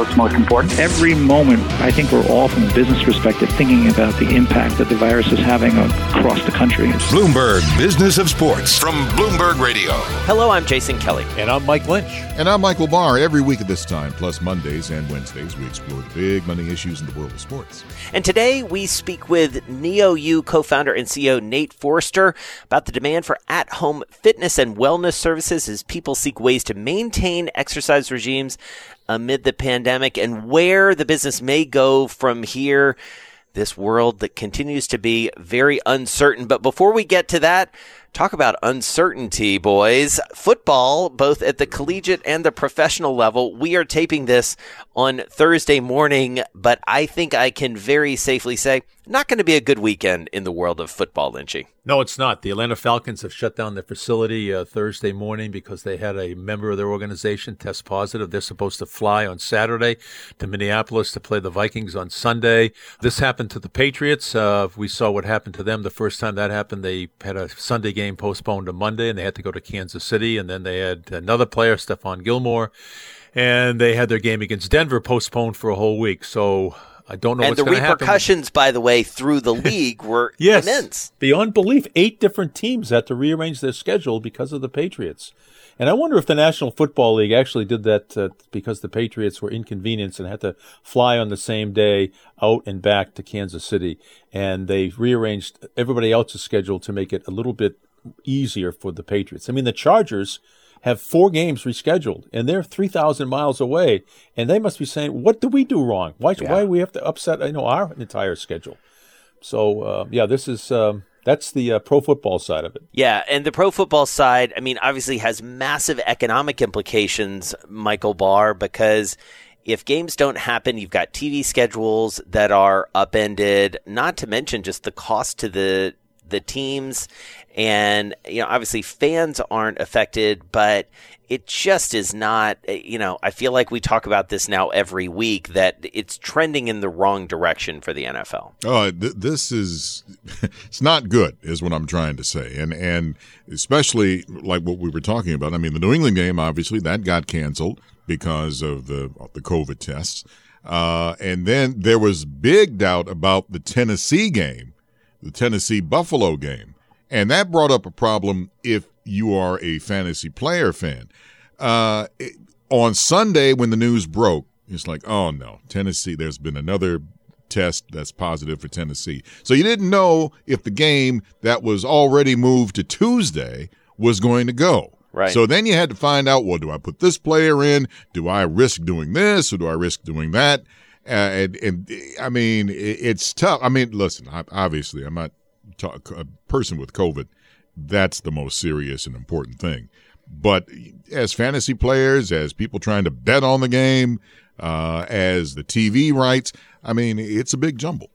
what's most important. Every moment, I think we're all, from a business perspective, thinking about the impact that the virus is having across the country. Bloomberg Business of Sports from Bloomberg Radio. Hello, I'm Jason Kelly. And I'm Mike Lynch. And I'm Michael Barr. Every week at this time, plus Mondays and Wednesdays, we explore the big money issues in the world of sports. And today we speak with NeoU co founder and CEO Nate Forster about the demand for at home fitness and wellness services as people seek ways to maintain exercise regimes amid the pandemic and where the business may go from here. This world that continues to be very uncertain. But before we get to that, talk about uncertainty, boys. Football, both at the collegiate and the professional level, we are taping this on Thursday morning, but I think I can very safely say not going to be a good weekend in the world of football, Lynchy. No, it's not. The Atlanta Falcons have shut down their facility uh, Thursday morning because they had a member of their organization test positive. They're supposed to fly on Saturday to Minneapolis to play the Vikings on Sunday. This happened to the Patriots. Uh, we saw what happened to them the first time that happened. They had a Sunday game postponed to Monday, and they had to go to Kansas City. And then they had another player, Stephon Gilmore, and they had their game against Denver postponed for a whole week. So I don't know and the repercussions, happen. by the way, through the league were yes, immense. Beyond belief, eight different teams had to rearrange their schedule because of the Patriots. And I wonder if the National Football League actually did that uh, because the Patriots were inconvenienced and had to fly on the same day out and back to Kansas City. And they rearranged everybody else's schedule to make it a little bit easier for the Patriots. I mean, the Chargers have four games rescheduled and they're 3,000 miles away. And they must be saying, what do we do wrong? Why, yeah. why do we have to upset you know, our entire schedule? So, uh, yeah, this is. Um, that's the uh, pro football side of it. Yeah, and the pro football side, I mean, obviously has massive economic implications, Michael Barr, because if games don't happen, you've got TV schedules that are upended, not to mention just the cost to the the teams. And you know obviously fans aren't affected but it just is not you know i feel like we talk about this now every week that it's trending in the wrong direction for the nfl oh th- this is it's not good is what i'm trying to say. And and especially like what we were talking about i mean the new england game obviously that got canceled because of the the covid tests. Uh, and then there was big doubt about the tennessee game the tennessee buffalo game and that brought up a problem if you are a fantasy player fan. Uh, it, on Sunday, when the news broke, it's like, oh no, Tennessee, there's been another test that's positive for Tennessee. So you didn't know if the game that was already moved to Tuesday was going to go. Right. So then you had to find out, well, do I put this player in? Do I risk doing this or do I risk doing that? Uh, and, and, I mean, it, it's tough. I mean, listen, obviously, I'm not talk, a person with COVID, that's the most serious and important thing. But as fantasy players, as people trying to bet on the game, uh, as the TV rights, I mean, it's a big jumble.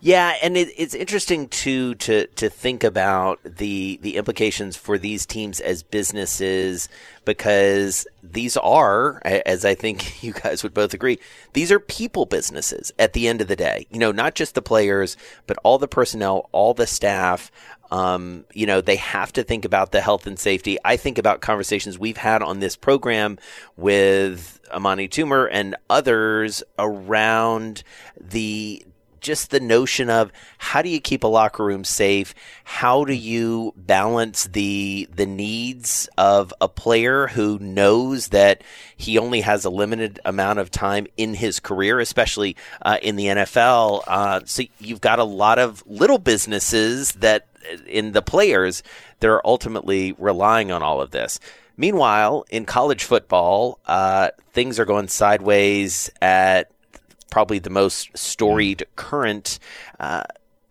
Yeah, and it, it's interesting too to to think about the the implications for these teams as businesses because these are, as I think you guys would both agree, these are people businesses at the end of the day. You know, not just the players, but all the personnel, all the staff. Um, you know, they have to think about the health and safety. I think about conversations we've had on this program with Amani Toomer and others around the just the notion of how do you keep a locker room safe? How do you balance the the needs of a player who knows that he only has a limited amount of time in his career, especially uh, in the NFL? Uh, so you've got a lot of little businesses that in the players they're ultimately relying on all of this. Meanwhile, in college football, uh, things are going sideways at probably the most storied current uh,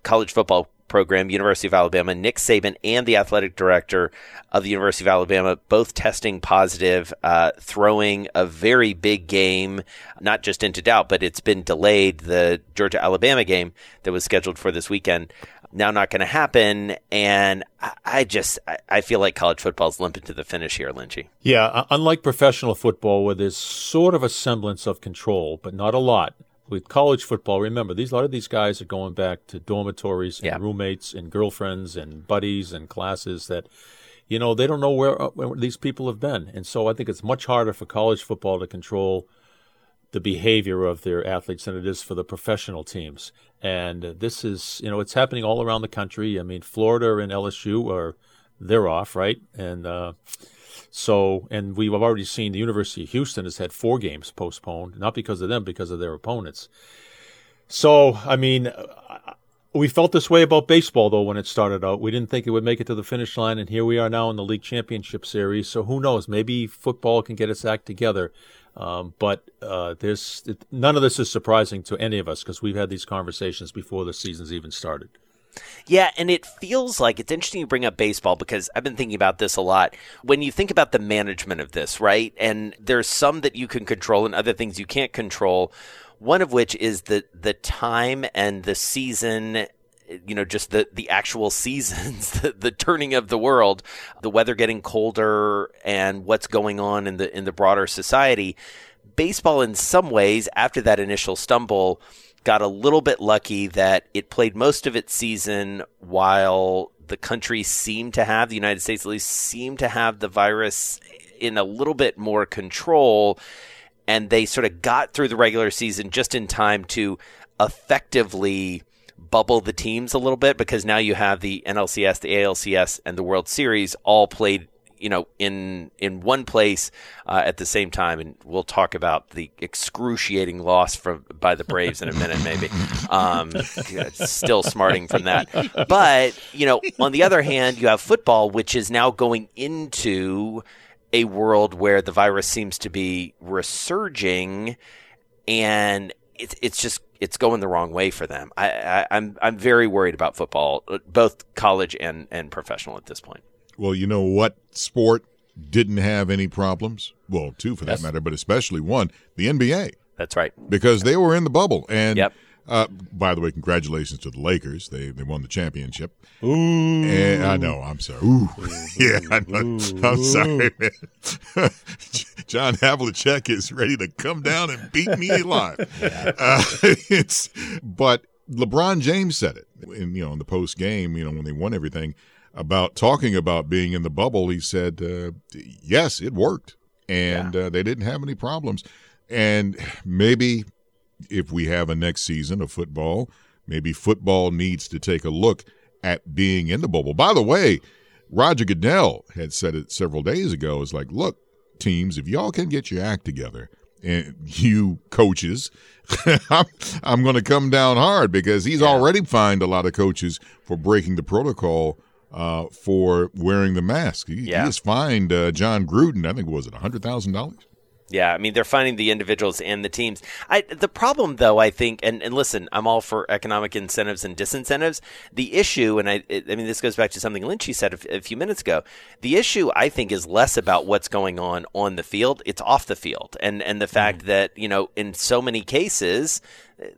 college football program, University of Alabama, Nick Saban, and the athletic director of the University of Alabama, both testing positive, uh, throwing a very big game, not just into doubt, but it's been delayed. The Georgia Alabama game that was scheduled for this weekend now not going to happen. And I, I just I, I feel like college football is limping to the finish here, Lynchy. Yeah, unlike professional football, where there's sort of a semblance of control, but not a lot with college football, remember these a lot of these guys are going back to dormitories and Yeah. roommates and girlfriends and buddies and classes that you know they don't know where, uh, where these people have been, and so I think it's much harder for college football to control the behavior of their athletes than it is for the professional teams. And this is you know it's happening all around the country. I mean, Florida and LSU are they're off right, and uh, so, and we've already seen the University of Houston has had four games postponed, not because of them, because of their opponents. So, I mean, uh, we felt this way about baseball, though, when it started out. We didn't think it would make it to the finish line, and here we are now in the league championship series. So, who knows? Maybe football can get its act together. Um, but uh, there's none of this is surprising to any of us because we've had these conversations before the season's even started. Yeah, and it feels like it's interesting you bring up baseball because I've been thinking about this a lot. When you think about the management of this, right? And there's some that you can control and other things you can't control. One of which is the the time and the season you know just the the actual seasons the, the turning of the world the weather getting colder and what's going on in the in the broader society baseball in some ways after that initial stumble got a little bit lucky that it played most of its season while the country seemed to have the United States at least seemed to have the virus in a little bit more control. And they sort of got through the regular season just in time to effectively bubble the teams a little bit because now you have the NLCS, the ALCS, and the World Series all played, you know, in in one place uh, at the same time. And we'll talk about the excruciating loss from by the Braves in a minute, maybe. Um, still smarting from that, but you know, on the other hand, you have football, which is now going into a world where the virus seems to be resurging, and it's it's just it's going the wrong way for them. I, I, I'm I'm very worried about football, both college and and professional at this point. Well, you know what sport didn't have any problems? Well, two for that Yes. matter, but especially one, the NBA, That's right. because they were in the bubble. And Yep. uh, by the way, congratulations to the Lakers. They they won the championship. Ooh. And I know, I'm sorry. Ooh. yeah, I know. I'm sorry, man. John Havlicek is ready to come down and beat me alive. Uh, it's, but LeBron James said it in you know in the post game. You know when they won everything about talking about being in the bubble. He said, uh, "Yes, it worked, and uh, they didn't have any problems. And maybe if we have a next season of football, maybe football needs to take a look at being in the bubble. By the way, Roger Goodell had said it several days ago. It's like, look, teams, if y'all can get your act together, and you coaches, I'm, I'm going to come down hard because he's already fined a lot of coaches for breaking the protocol uh, for wearing the mask. He, Yeah. he has fined uh, Jon Gruden. I think was it hundred thousand dollars. Yeah, I mean they're finding the individuals and the teams. I the problem though, I think, and, and listen, I'm all for economic incentives and disincentives. The issue, and I, I mean this goes back to something Lynchy said a, a few minutes ago. The issue, I think, is less about what's going on on the field; it's off the field, and and the fact that you know in so many cases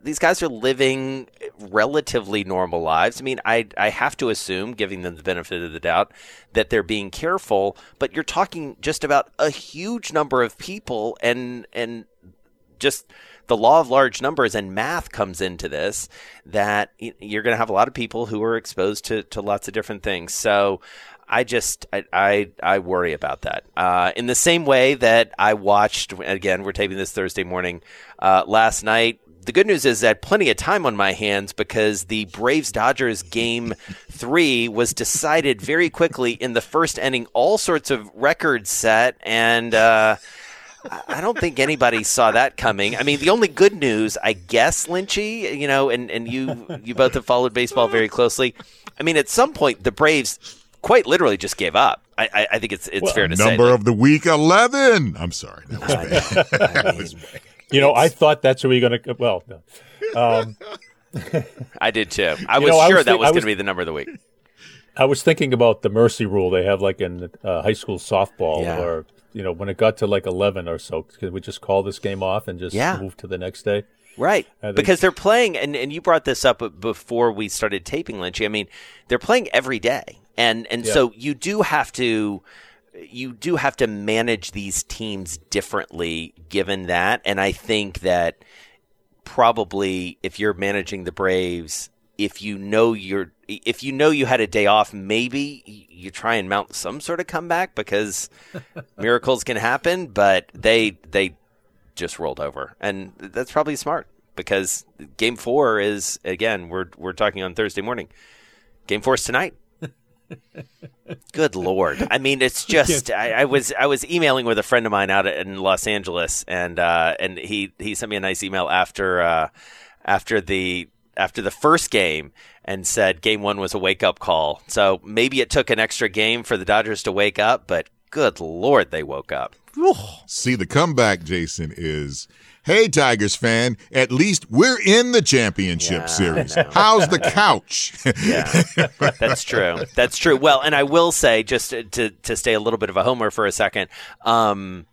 these guys are living relatively normal lives. I mean, I I have to assume, giving them the benefit of the doubt, that they're being careful. But you're talking just about a huge number of people, and and just the law of large numbers and math comes into this. That you're going to have a lot of people who are exposed to to lots of different things. So. I just I, I I worry about that. Uh, in the same way that I watched again, we're taping this Thursday morning. Uh, last night, the good news is that plenty of time on my hands because the Braves Dodgers game three was decided very quickly in the first inning. All sorts of records set, and uh, I- I don't think anybody saw that coming. I mean, the only good news, I guess, Lynchy, you know, and, and you you both have followed baseball very closely. I mean, at some point, the Braves quite literally just gave up. I, I, I think it's it's fair to say. Number of the week eleven. I'm sorry, that was bad. That was bad. You know, I thought that's where we are going to. Well, no. um, I did too. I was know, I sure was that think- was I going to be the number of the week. I was thinking about the mercy rule they have like in uh, high school softball, Yeah. or you know, when it got to like eleven or so, could we just call this game off and just Yeah. move to the next day? Right. I think- Because they're playing, and, and you brought this up before we started taping, Lynchy. I mean, they're playing every day. And, and Yeah. so you do have to. You do have to manage these teams differently given that. And I think that probably if you're managing the Braves, if you know you're if you know you had a day off, maybe you try and mount some sort of comeback because miracles can happen, but they they just rolled over, and that's probably smart because Game Four is again we're we're talking on Thursday morning. Game Four is tonight. Good lord! I mean, it's just I, I was I was emailing with a friend of mine out in Los Angeles, and uh, and he he sent me a nice email after uh, after the after the first game and said game one was a wake up call. So maybe it took an extra game for the Dodgers to wake up, but good lord, they woke up. See, the comeback, Jason, is hey, Tigers fan, at least we're in the championship Yeah, series. How's the couch? Yeah, that's true. That's true. Well, and I will say, just to to, to stay a little bit of a homer for a second, um,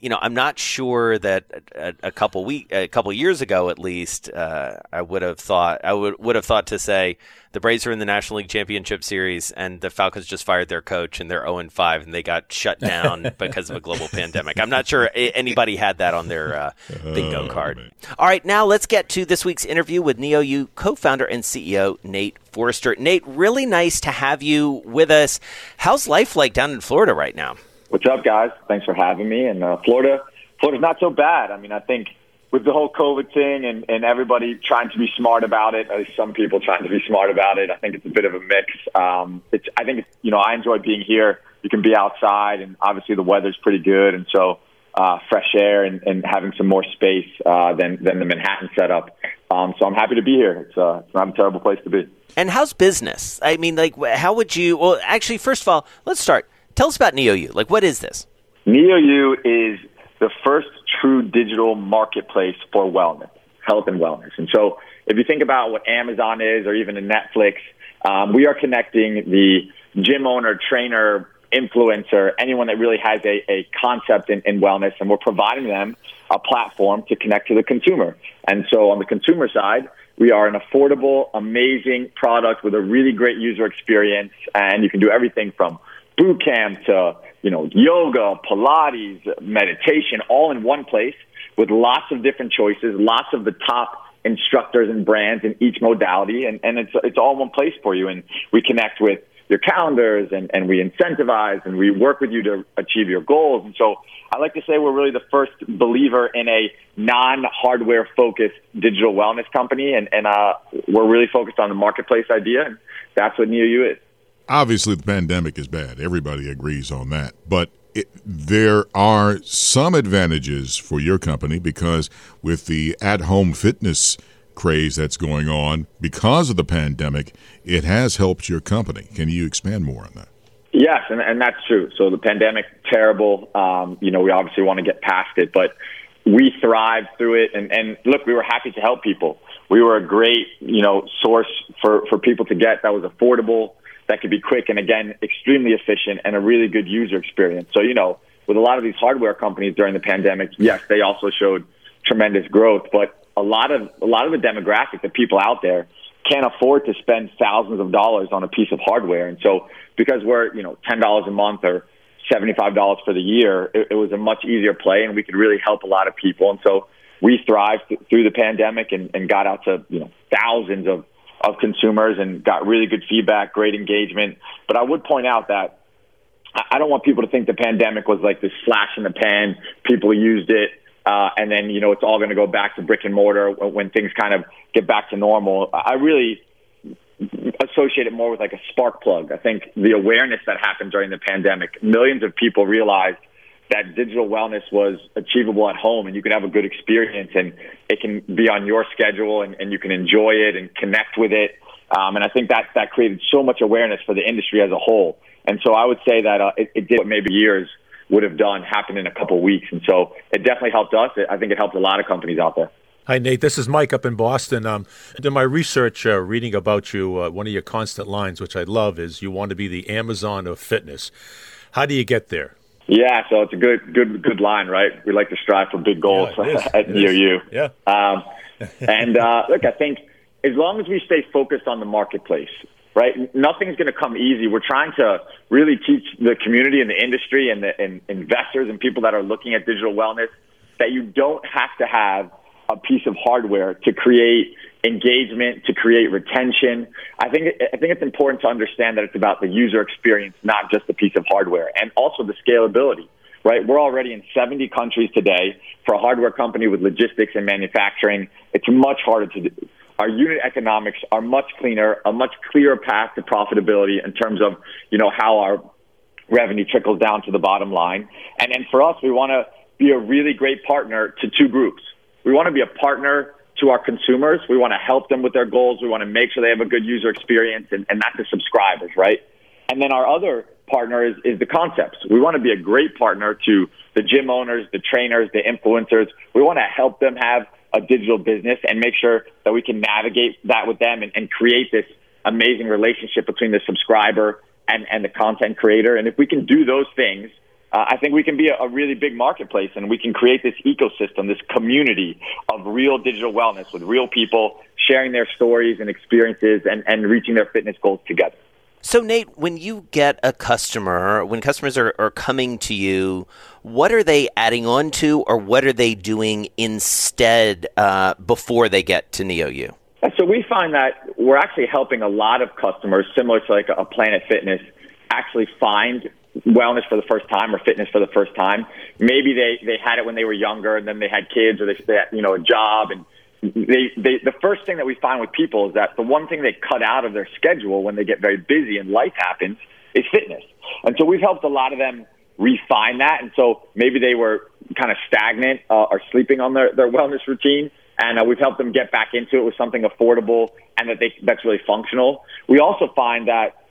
you know, I'm not sure that a, a couple week, a couple years ago, at least, uh, I would have thought I would would have thought to say the Braves are in the National League Championship Series, and the Falcons just fired their coach, and they're 0 and 5, and they got shut down because of a global pandemic. I'm not sure anybody had that on their uh, bingo card. All right, now let's get to this week's interview with NeoU co-founder and CEO Nate Forster. Nate, really nice to have you with us. How's life like down in Florida right now? What's up, guys? Thanks for having me. And uh, Florida, Florida's not so bad. I mean, I think with the whole COVID thing and, and everybody trying to be smart about it, at least some people trying to be smart about it, I think it's a bit of a mix. Um, it's, I think, it's, you know, I enjoy being here. You can be outside, and obviously the weather's pretty good, and so uh, fresh air and, and having some more space uh, than than the Manhattan setup. Um, so I'm happy to be here. It's, uh, it's not a terrible place to be. And how's business? I mean, like, how would you? Well, actually, first of all, let's start. Tell us about NeoU. Like, what is this? NeoU is the first true digital marketplace for wellness, health and wellness. And so if you think about what Amazon is or even a Netflix, um, we are connecting the gym owner, trainer, influencer, anyone that really has a, a concept in, in wellness, and we're providing them a platform to connect to the consumer. And so on the consumer side, we are an affordable, amazing product with a really great user experience, and you can do everything from boot camp to you know yoga, Pilates, meditation, all in one place with lots of different choices, lots of the top instructors and brands in each modality, and, and it's it's all one place for you. And we connect with your calendars, and, and we incentivize, and we work with you to achieve your goals. And so I like to say we're really the first believer in a non-hardware focused digital wellness company, and, and uh, we're really focused on the marketplace idea, and that's what NeoU is. Obviously, the pandemic is bad. Everybody agrees on that. But it, there are some advantages for your company because with the at home fitness craze that's going on because of the pandemic, it has helped your company. Can you expand more on that? Yes, and, and that's true. So the pandemic, terrible. Um, you know, we obviously want to get past it, but we thrived through it. And, and look, we were happy to help people. We were a great, you know, source for, for people to get that was affordable, that could be quick, and again, extremely efficient and a really good user experience. So, you know, with a lot of these hardware companies during the pandemic, yes, they also showed tremendous growth, but a lot of a lot of the demographic, the people out there, can't afford to spend thousands of dollars on a piece of hardware. And so, because we're you know ten dollars a month or seventy five dollars for the year, it, it was a much easier play, and we could really help a lot of people. And so, we thrived th- through the pandemic and, and got out to you know thousands of of consumers and got really good feedback, great engagement. But I would point out that I don't want people to think the pandemic was like this flash in the pan. People used it, uh, and then you know it's all going to go back to brick and mortar when, when things kind of get back to normal. I really associate it more with like a spark plug. I think the awareness that happened during the pandemic, millions of people realized that digital wellness was achievable at home and you can have a good experience and it can be on your schedule and, and you can enjoy it and connect with it. Um, and I think that that created so much awareness for the industry as a whole. And so I would say that uh, it, it did what maybe years would have done happen in a couple weeks. And so it definitely helped us. I think it helped a lot of companies out there. Hi, Nate. This is Mike up in Boston. Um, in my research, uh, reading about you, uh, one of your constant lines, which I love, is you want to be the Amazon of fitness. How do you get there? Yeah, so it's a good, good, good line, right? We like to strive for big goals Yeah, at NEOU. Yeah. Um, and uh, look, I think as long as we stay focused on the marketplace, right? Nothing's going to come easy. We're trying to really teach the community and the industry and the and investors and people that are looking at digital wellness that you don't have to have a piece of hardware to create engagement, to create retention. I think I think it's important to understand that it's about the user experience, not just the piece of hardware, and also the scalability. Right, we're already in 70 countries today. For a hardware company with logistics and manufacturing, it's much harder to do. Our unit economics are much cleaner, a much clearer path to profitability in terms of you know how our revenue trickles down to the bottom line. And then for us, we want to be a really great partner to two groups. We want to be a partner to our consumers. We want to help them with their goals. We want to make sure they have a good user experience, and, and that's the subscribers, right? And then our other partner is, is the concepts. We want to be a great partner to the gym owners, the trainers, the influencers. We want to help them have a digital business and make sure that we can navigate that with them and, and create this amazing relationship between the subscriber and, and the content creator. And if we can do those things, uh, I think we can be a, a really big marketplace and we can create this ecosystem, this community of real digital wellness with real people sharing their stories and experiences and, and reaching their fitness goals together. So, Nate, when you get a customer, when customers are, are coming to you, what are they adding on to or what are they doing instead uh, before they get to NeoU? So we find that we're actually helping a lot of customers, similar to like a Planet Fitness, actually find wellness for the first time or fitness for the first time. Maybe they, they had it when they were younger and then they had kids or they, they had, you know, a job and they, they, the first thing that we find with people is that the one thing they cut out of their schedule when they get very busy and life happens is fitness. And so we've helped a lot of them refine that. And so maybe they were kind of stagnant uh, or sleeping on their, their wellness routine. And uh, we've helped them get back into it with something affordable and that they, that's really functional. We also find that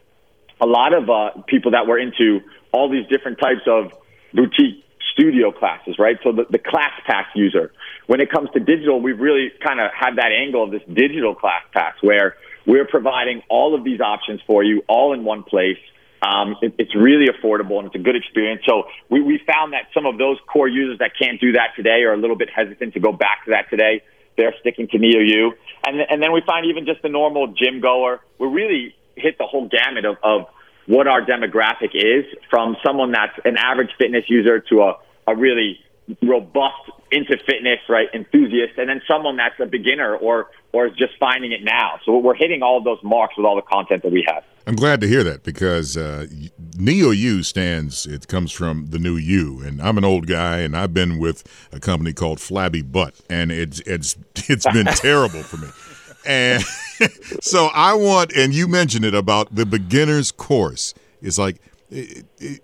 a lot of uh, people that were into all these different types of boutique studio classes, right? So the, the class pass user. When it comes to digital, we've really kind of had that angle of this digital class pass where we're providing all of these options for you all in one place. Um, it, it's really affordable and it's a good experience. So we, we found that some of those core users that can't do that today are a little bit hesitant to go back to that today. They're sticking to NeoU. And, and then we find even just the normal gym goer, We're really hit the whole gamut of, of what our demographic is from someone that's an average fitness user to a, a really robust into fitness, right, enthusiast, and then someone that's a beginner or or is just finding it now. So we're hitting all those marks with all the content that we have. I'm glad to hear that because uh, Neo U stands. It comes from the new you, and I'm an old guy, and I've been with a company called Flabby Butt, and it's it's it's been terrible for me. And so I want, and you mentioned it about the beginner's course. It's like. It, it,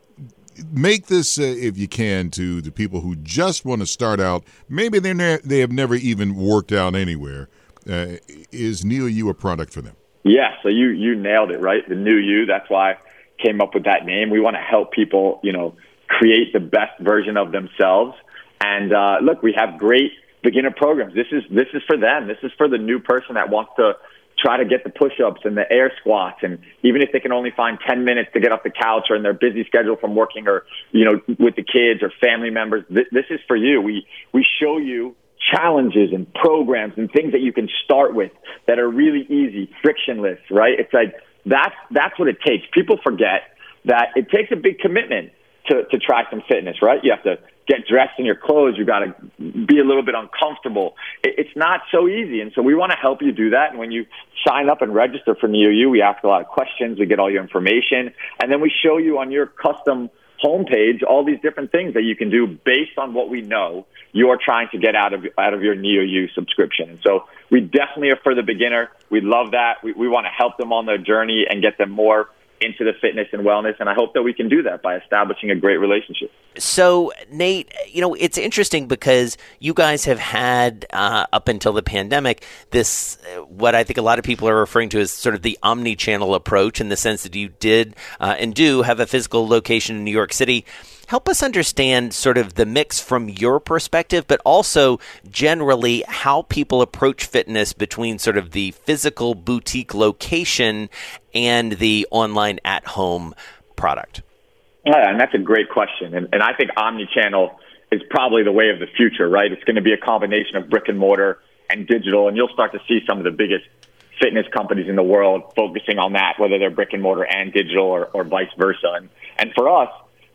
make this uh, if you can to the people who just want to start out. Maybe they ne- they have never even worked out anywhere. Uh, is neo you a product for them? Yeah so you you nailed it right? The new you that's why I came up with that name. We want to help people you know create the best version of themselves. And uh, look we have great beginner programs. This is this is for them. This is for the new person that wants to try to get the push-ups and the air squats and even if they can only find 10 minutes to get off the couch or in their busy schedule from working or you know with the kids or family members th- this is for you. We we show you challenges and programs and things that you can start with that are really easy frictionless right? It's like that's that's what it takes. People forget that it takes a big commitment to to try some fitness right you have to get dressed in your clothes. You got to be a little bit uncomfortable. It's not so easy. And so we want to help you do that. And when you sign up and register for NeoU, we ask a lot of questions. We get all your information. And then we show you on your custom homepage all these different things that you can do based on what we know you're trying to get out of out of your NeoU subscription. And so we definitely are for the beginner. We love that. We, we want to help them on their journey and get them more into the fitness and wellness. And I hope that we can do that by establishing a great relationship. So, Nate, you know, it's interesting because you guys have had, uh, up until the pandemic, this, uh, what I think a lot of people are referring to as sort of the omni channel approach in the sense that you did uh, and do have a physical location in New York City. Help us understand sort of the mix from your perspective, but also generally how people approach fitness between sort of the physical boutique location and the online at home product. Yeah, and that's a great question. And, and I think omni-channel is probably the way of the future, right? It's going to be a combination of brick and mortar and digital, and you'll start to see some of the biggest fitness companies in the world focusing on that, whether they're brick and mortar and digital or, or vice versa. And, and for us,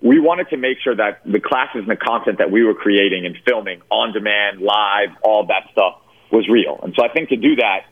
we wanted to make sure that the classes and the content that we were creating and filming on demand, live, all that stuff was real. And so I think to do that,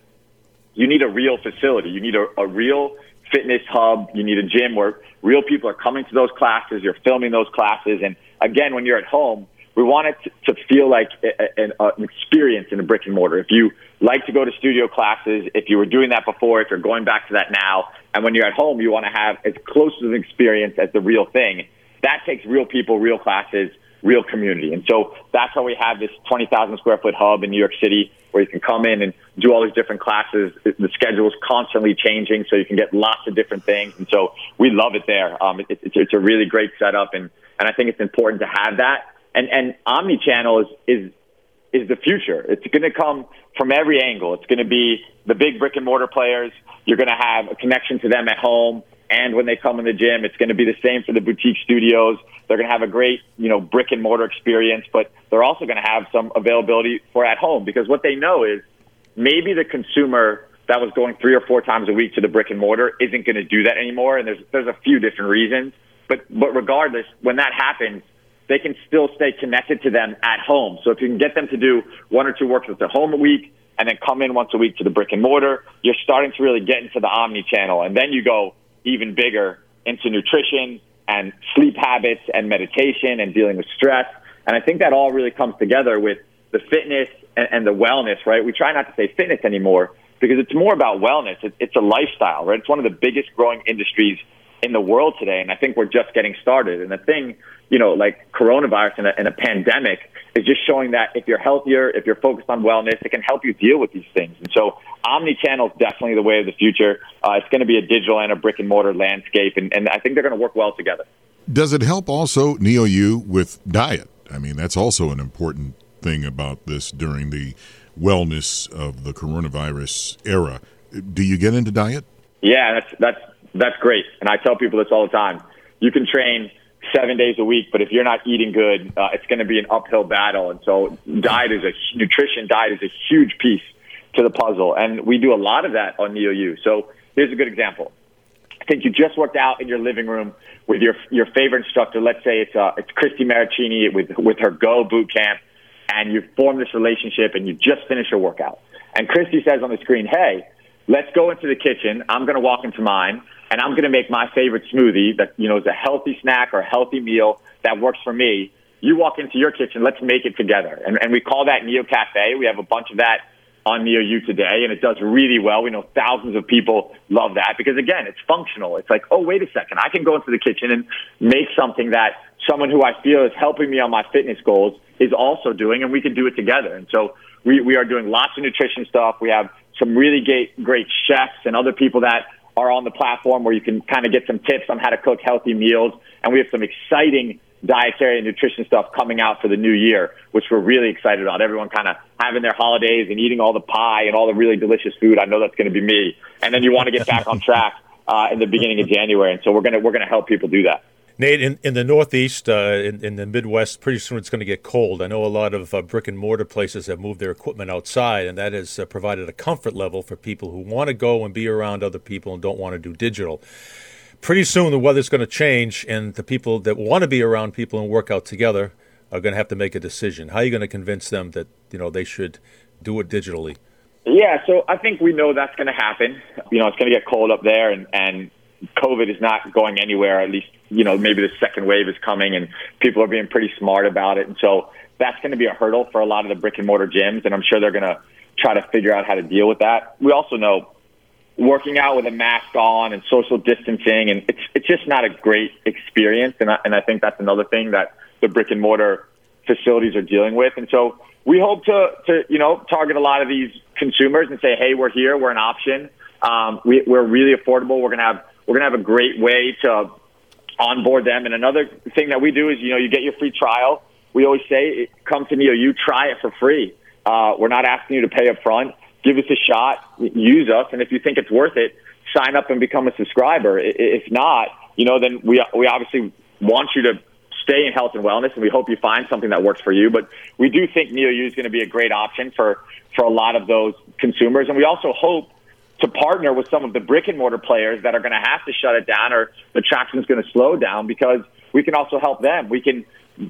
you need a real facility. You need a, a real fitness hub. You need a gym where real people are coming to those classes. You're filming those classes. And again, when you're at home, we want it to, feel like uh, an experience in a brick and mortar. If you like to go to studio classes, if you were doing that before, if you're going back to that now, and when you're at home, you want to have as close to an experience as the real thing. That takes real people, real classes, real community. And so that's how we have this 20,000 square foot hub in New York City where you can come in and do all these different classes. The schedule is constantly changing, so you can get lots of different things. And so we love it there. Um, it, it's, it's a really great setup, and, and I think it's important to have that. And, and omni-channel is, is, is the future. It's going to come from every angle. It's going to be the big brick and mortar players. You're going to have a connection to them at home and when they come in the gym. It's going to be the same for the boutique studios. They're going to have a great, you know, brick and mortar experience, but they're also going to have some availability for at home because what they know is maybe the consumer that was going three or four times a week to the brick and mortar isn't going to do that anymore. And there's there's a few different reasons, but but regardless, when that happens, they can still stay connected to them at home. So if you can get them to do one or two workouts at home a week and then come in once a week to the brick and mortar, you're starting to really get into the omni channel, and then you go even bigger into nutrition and sleep habits and meditation and dealing with stress. And I think that all really comes together with the fitness and, and the wellness, right? We try not to say fitness anymore because it's more about wellness. It, it's a lifestyle, right? It's one of the biggest growing industries in the world today. And I think we're just getting started. And the thing, you know, like coronavirus and a, and a pandemic is just showing that if you're healthier, if you're focused on wellness, it can help you deal with these things. And so omni-channel is definitely the way of the future. Uh, it's going to be a digital and a brick and mortar landscape. And, and I think they're going to work well together. Does it help also Neo U with diet? I mean, that's also an important thing about this during the wellness of the coronavirus era. Do you get into diet? Yeah, that's that's that's great. And I tell people this all the time. You can train seven days a week, but if you're not eating good, uh, it's going to be an uphill battle. And so diet is a nutrition diet is a huge piece to the puzzle. And we do a lot of that on NeoU. So here's a good example. I think you just worked out in your living room with your your favorite instructor. Let's say it's uh, it's Christy Maricini with with her Go boot camp, and you form this relationship, and you just finish your workout. And Christy says on the screen, "Hey, let's go into the kitchen. I'm going to walk into mine and I'm going to make my favorite smoothie that, you know, is a healthy snack or a healthy meal that works for me. You walk into your kitchen, let's make it together. And, and we call that Neo Cafe. We have a bunch of that on Neo today, and it does really well. We know thousands of people love that because, again, it's functional. It's like, oh, wait a second, I can go into the kitchen and make something that someone who I feel is helping me on my fitness goals is also doing, and we can do it together. And so we, we are doing lots of nutrition stuff. We have some really great, great chefs and other people that are on the platform where you can kind of get some tips on how to cook healthy meals. And we have some exciting dietary and nutrition stuff coming out for the new year, which we're really excited about. Everyone kind of having their holidays and eating all the pie and all the really delicious food. I know that's going to be me. And then you want to get back on track uh, in the beginning of January. And so we're going to, we're going to help people do that. Nate, in, in the Northeast, uh, in, in, the Midwest, pretty soon it's going to get cold. I know a lot of uh, brick and mortar places have moved their equipment outside, and that has uh, provided a comfort level for people who want to go and be around other people and don't want to do digital. Pretty soon the weather's going to change, and the people that want to be around people and work out together are going to have to make a decision. How are you going to convince them that you know they should do it digitally? Yeah, so I think we know that's going to happen. You know, it's going to get cold up there, and and COVID is not going anywhere. At least, you know, maybe the second wave is coming and people are being pretty smart about it. And so that's going to be a hurdle for a lot of the brick and mortar gyms. And I'm sure they're going to try to figure out how to deal with that. We also know working out with a mask on and social distancing, and it's, it's just not a great experience. And I, and I think that's another thing that the brick and mortar facilities are dealing with. And so we hope to, to, you know, target a lot of these consumers and say, hey, we're here, we're an option. Um, we, we're really affordable. We're going to have we're going to have a great way to onboard them. And another thing that we do is, you know, you get your free trial. We always say, come to Neo, you try it for free. Uh, we're not asking you to pay up front. Give us a shot, use us, and if you think it's worth it, sign up and become a subscriber. If not, you know, then we we obviously want you to stay in health and wellness, and we hope you find something that works for you. But we do think NeoU is going to be a great option for for a lot of those consumers, and we also hope to partner with some of the brick and mortar players that are going to have to shut it down or the traction is going to slow down because we can also help them. We can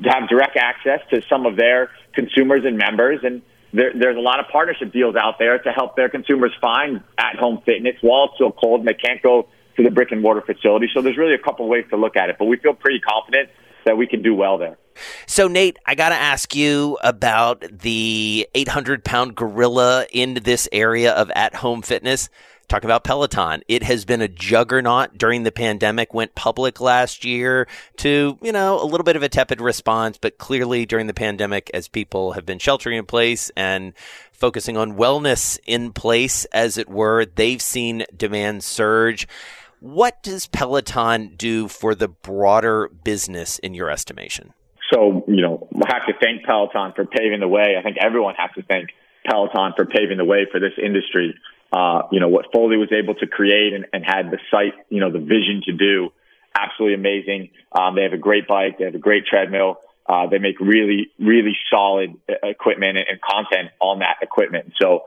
have direct access to some of their consumers and members and there, there's a lot of partnership deals out there to help their consumers find at home fitness while it's still cold and they can't go to the brick and mortar facility. So there's really a couple ways to look at it, but we feel pretty confident that we can do well there. So, Nate, I got to ask you about the 800 pound gorilla in this area of at home fitness. Talk about Peloton. It has been a juggernaut during the pandemic, went public last year to, you know, a little bit of a tepid response, but clearly during the pandemic, as people have been sheltering in place and focusing on wellness in place, as it were, they've seen demand surge. What does Peloton do for the broader business in your estimation? So, you know, I have to thank Peloton for paving the way. I think everyone has to thank Peloton for paving the way for this industry. Uh, you know, what Foley was able to create and, and had the site, you know, the vision to do, absolutely amazing. Um, they have a great bike. They have a great treadmill. Uh, they make really, really solid equipment and, and content on that equipment. So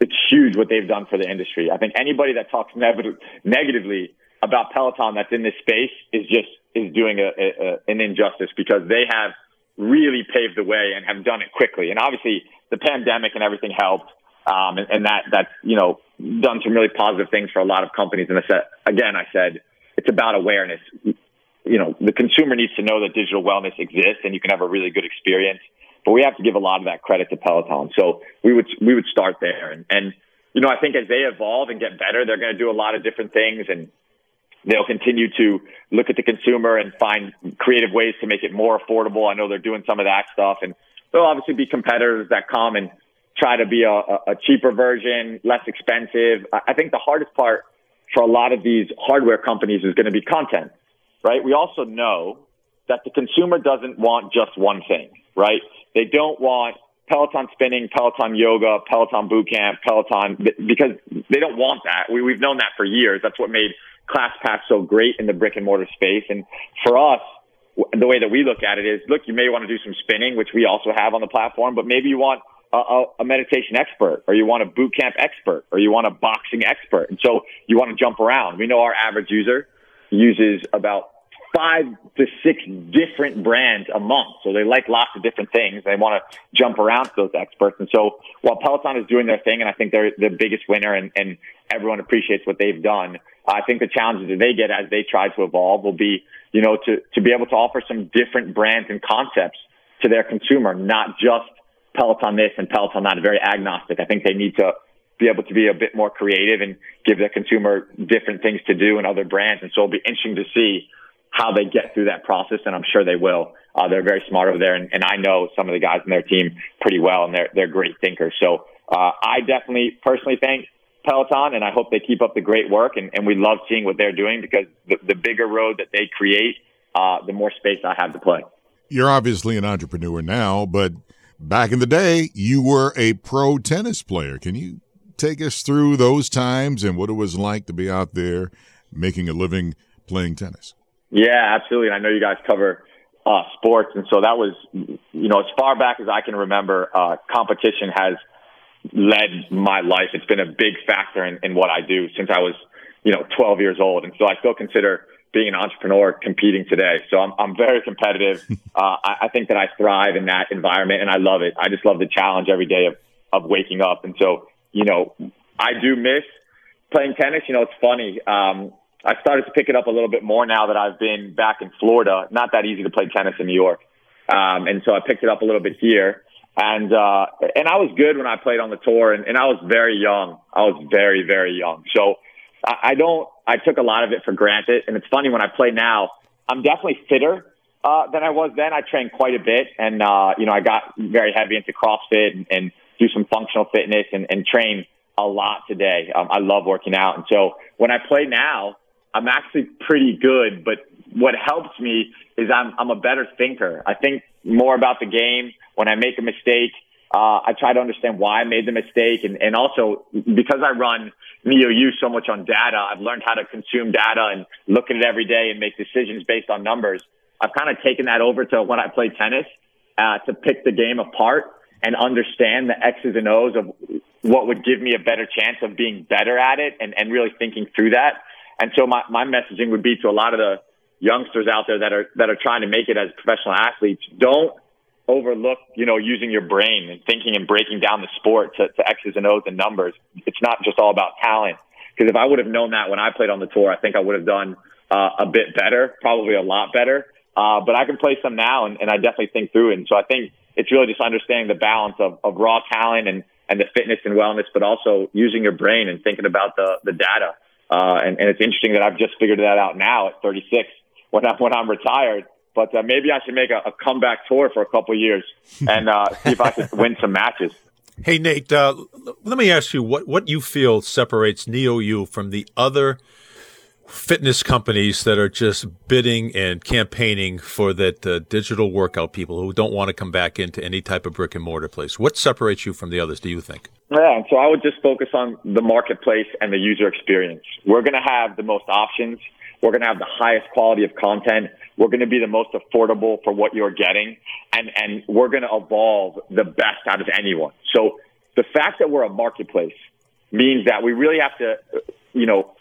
it's huge what they've done for the industry. I think anybody that talks neg- negatively about Peloton that's in this space is just is doing a, a, an injustice because they have really paved the way and have done it quickly. And obviously, the pandemic and everything helped, um, and, and that that's you know done some really positive things for a lot of companies. And I said again, I said it's about awareness. You know, the consumer needs to know that digital wellness exists, and you can have a really good experience. But we have to give a lot of that credit to Peloton. So we would we would start there, and, and you know I think as they evolve and get better, they're going to do a lot of different things and they'll continue to look at the consumer and find creative ways to make it more affordable. I know they're doing some of that stuff and there'll obviously be competitors that come and try to be a, a cheaper version, less expensive. I think the hardest part for a lot of these hardware companies is going to be content, right? We also know that the consumer doesn't want just one thing, right? They don't want Peloton spinning, Peloton yoga, Peloton boot camp, Peloton, because they don't want that. We, we've known that for years. That's what made ClassPass so great in the brick and mortar space. And for us, the way that we look at it is, look, you may want to do some spinning, which we also have on the platform, but maybe you want a, a, meditation expert, or you want a boot camp expert, or you want a boxing expert. And so you want to jump around. We know our average user uses about five to six different brands a month. So they like lots of different things. They want to jump around to those experts. And so while Peloton is doing their thing, and I think they're the biggest winner and, and everyone appreciates what they've done, I think the challenges that they get as they try to evolve will be, you know, to, to be able to offer some different brands and concepts to their consumer, not just Peloton this and Peloton that, very agnostic. I think they need to be able to be a bit more creative and give their consumer different things to do and other brands. And so it'll be interesting to see how they get through that process, and I'm sure they will. Uh, they're very smart over there, and, and I know some of the guys in their team pretty well, and they're they're great thinkers. So uh, I definitely personally thank Peloton, and I hope they keep up the great work. And, and we love seeing what they're doing because the, the bigger road that they create, uh, the more space I have to play. You're obviously an entrepreneur now, but back in the day, you were a pro tennis player. Can you take us through those times and what it was like to be out there making a living playing tennis? Yeah, absolutely. And I know you guys cover uh, sports, and so that was, you know, as far back as I can remember, uh, competition has led my life. It's been a big factor in, in what I do since I was, you know, 12 years old, and so I still consider being an entrepreneur competing today. So I'm, I'm very competitive. Uh, I, I think that I thrive in that environment, and I love it. I just love the challenge every day of of waking up, and so you know, I do miss playing tennis. You know, it's funny. Um, I started to pick it up a little bit more now that I've been back in Florida. Not that easy to play tennis in New York. Um, and so I picked it up a little bit here. And, uh, and I was good when I played on the tour and, and I was very young. I was very, very young. So I, I don't, I took a lot of it for granted. And it's funny when I play now, I'm definitely fitter, uh, than I was then. I trained quite a bit and, uh, you know, I got very heavy into CrossFit and, and do some functional fitness and, and train a lot today. Um, I love working out. And so when I play now, I'm actually pretty good, but what helps me is I'm, I'm a better thinker. I think more about the game. When I make a mistake, uh, I try to understand why I made the mistake. And, and also because I run NeoU so much on data, I've learned how to consume data and look at it every day and make decisions based on numbers. I've kind of taken that over to when I play tennis, uh, to pick the game apart and understand the X's and O's of what would give me a better chance of being better at it and, and really thinking through that. And so my, my messaging would be to a lot of the youngsters out there that are, that are trying to make it as professional athletes. Don't overlook, you know, using your brain and thinking and breaking down the sport to, to X's and O's and numbers. It's not just all about talent. Because if I would have known that when I played on the tour, I think I would have done uh, a bit better, probably a lot better. Uh, but I can play some now, and, and I definitely think through it. And so I think it's really just understanding the balance of, of raw talent and, and the fitness and wellness, but also using your brain and thinking about the, the data. Uh, and, and it's interesting that I've just figured that out now at 36 when, I, when I'm retired. But uh, maybe I should make a, a comeback tour for a couple of years and uh, see if I can win some matches. Hey Nate, uh, let me ask you what what you feel separates NeoU from the other fitness companies that are just bidding and campaigning for that uh, digital workout people who don't want to come back into any type of brick and mortar place. What separates you from the others, do you think? Yeah, so I would just focus on the marketplace and the user experience. We're going to have the most options. We're going to have the highest quality of content. We're going to be the most affordable for what you're getting. And, and we're going to evolve the best out of anyone. So the fact that we're a marketplace means that we really have to, you know,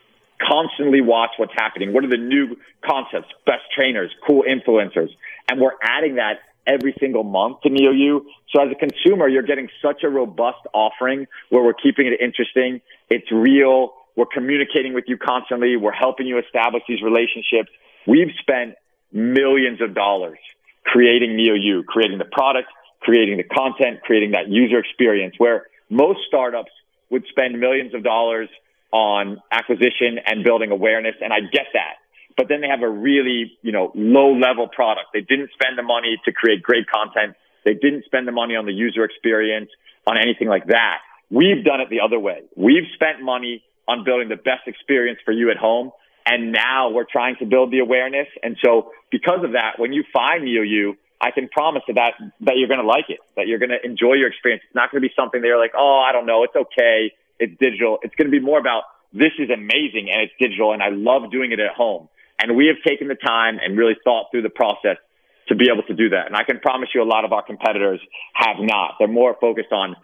constantly watch what's happening. What are the new concepts, best trainers, cool influencers? And we're adding that every single month to NeoU. So as a consumer, you're getting such a robust offering where we're keeping it interesting. It's real. We're communicating with you constantly. We're helping you establish these relationships. We've spent millions of dollars creating NeoU, creating the product, creating the content, creating that user experience where most startups would spend millions of dollars on acquisition and building awareness. And I get that. But then they have a really, you know, low level product. They didn't spend the money to create great content. They didn't spend the money on the user experience, on anything like that. We've done it the other way. We've spent money on building the best experience for you at home. And now we're trying to build the awareness. And so because of that, when you find NeoU, I can promise that, that, that you're going to like it, that you're going to enjoy your experience. It's not going to be something that you're like, oh, I don't know, it's okay it's digital. It's going to be more about this is amazing and it's digital and I love doing it at home. And we have taken the time and really thought through the process to be able to do that. And I can promise you a lot of our competitors have not. They're more focused on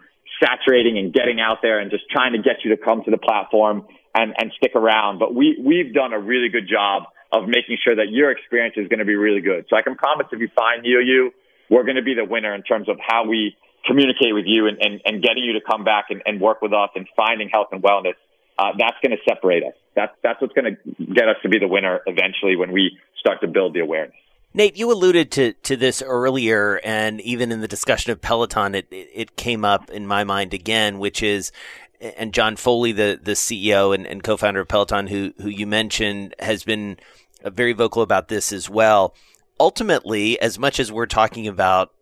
saturating and getting out there and just trying to get you to come to the platform and, and stick around. But we, we've done a really good job of making sure that your experience is going to be really good. So I can promise if you find NeoU, we're going to be the winner in terms of how we communicate with you and, and, and getting you to come back and, and work with us and finding health and wellness, uh, that's going to separate us. That's, that's what's going to get us to be the winner eventually when we start to build the awareness. Nate, you alluded to, to this earlier, and even in the discussion of Peloton, it, it came up in my mind again, which is, and John Foley, the, the CEO and, and co-founder of Peloton, who, who you mentioned, has been uh, very vocal about this as well. Ultimately, as much as we're talking about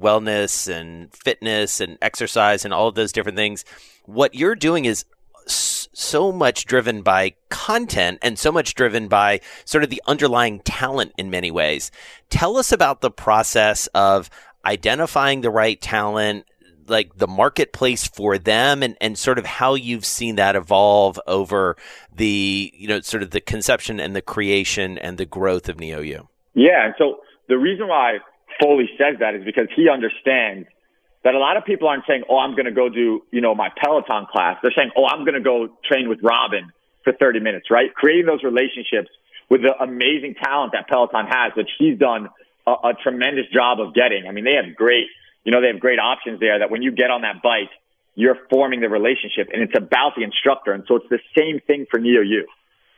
wellness and fitness and exercise and all of those different things. What you're doing is so much driven by content and so much driven by sort of the underlying talent in many ways. Tell us about the process of identifying the right talent, like the marketplace for them and, and sort of how you've seen that evolve over the, you know, sort of the conception and the creation and the growth of NeoU. Yeah. And so the reason why Foley says that is because he understands that a lot of people aren't saying, "Oh, I'm going to go do you know my Peloton class." They're saying, "Oh, I'm going to go train with Robin for 30 minutes." Right? Creating those relationships with the amazing talent that Peloton has, which he's done a, a tremendous job of getting. I mean, they have great, you know, they have great options there. That when you get on that bike, you're forming the relationship, and it's about the instructor. And so it's the same thing for Neo NeoU.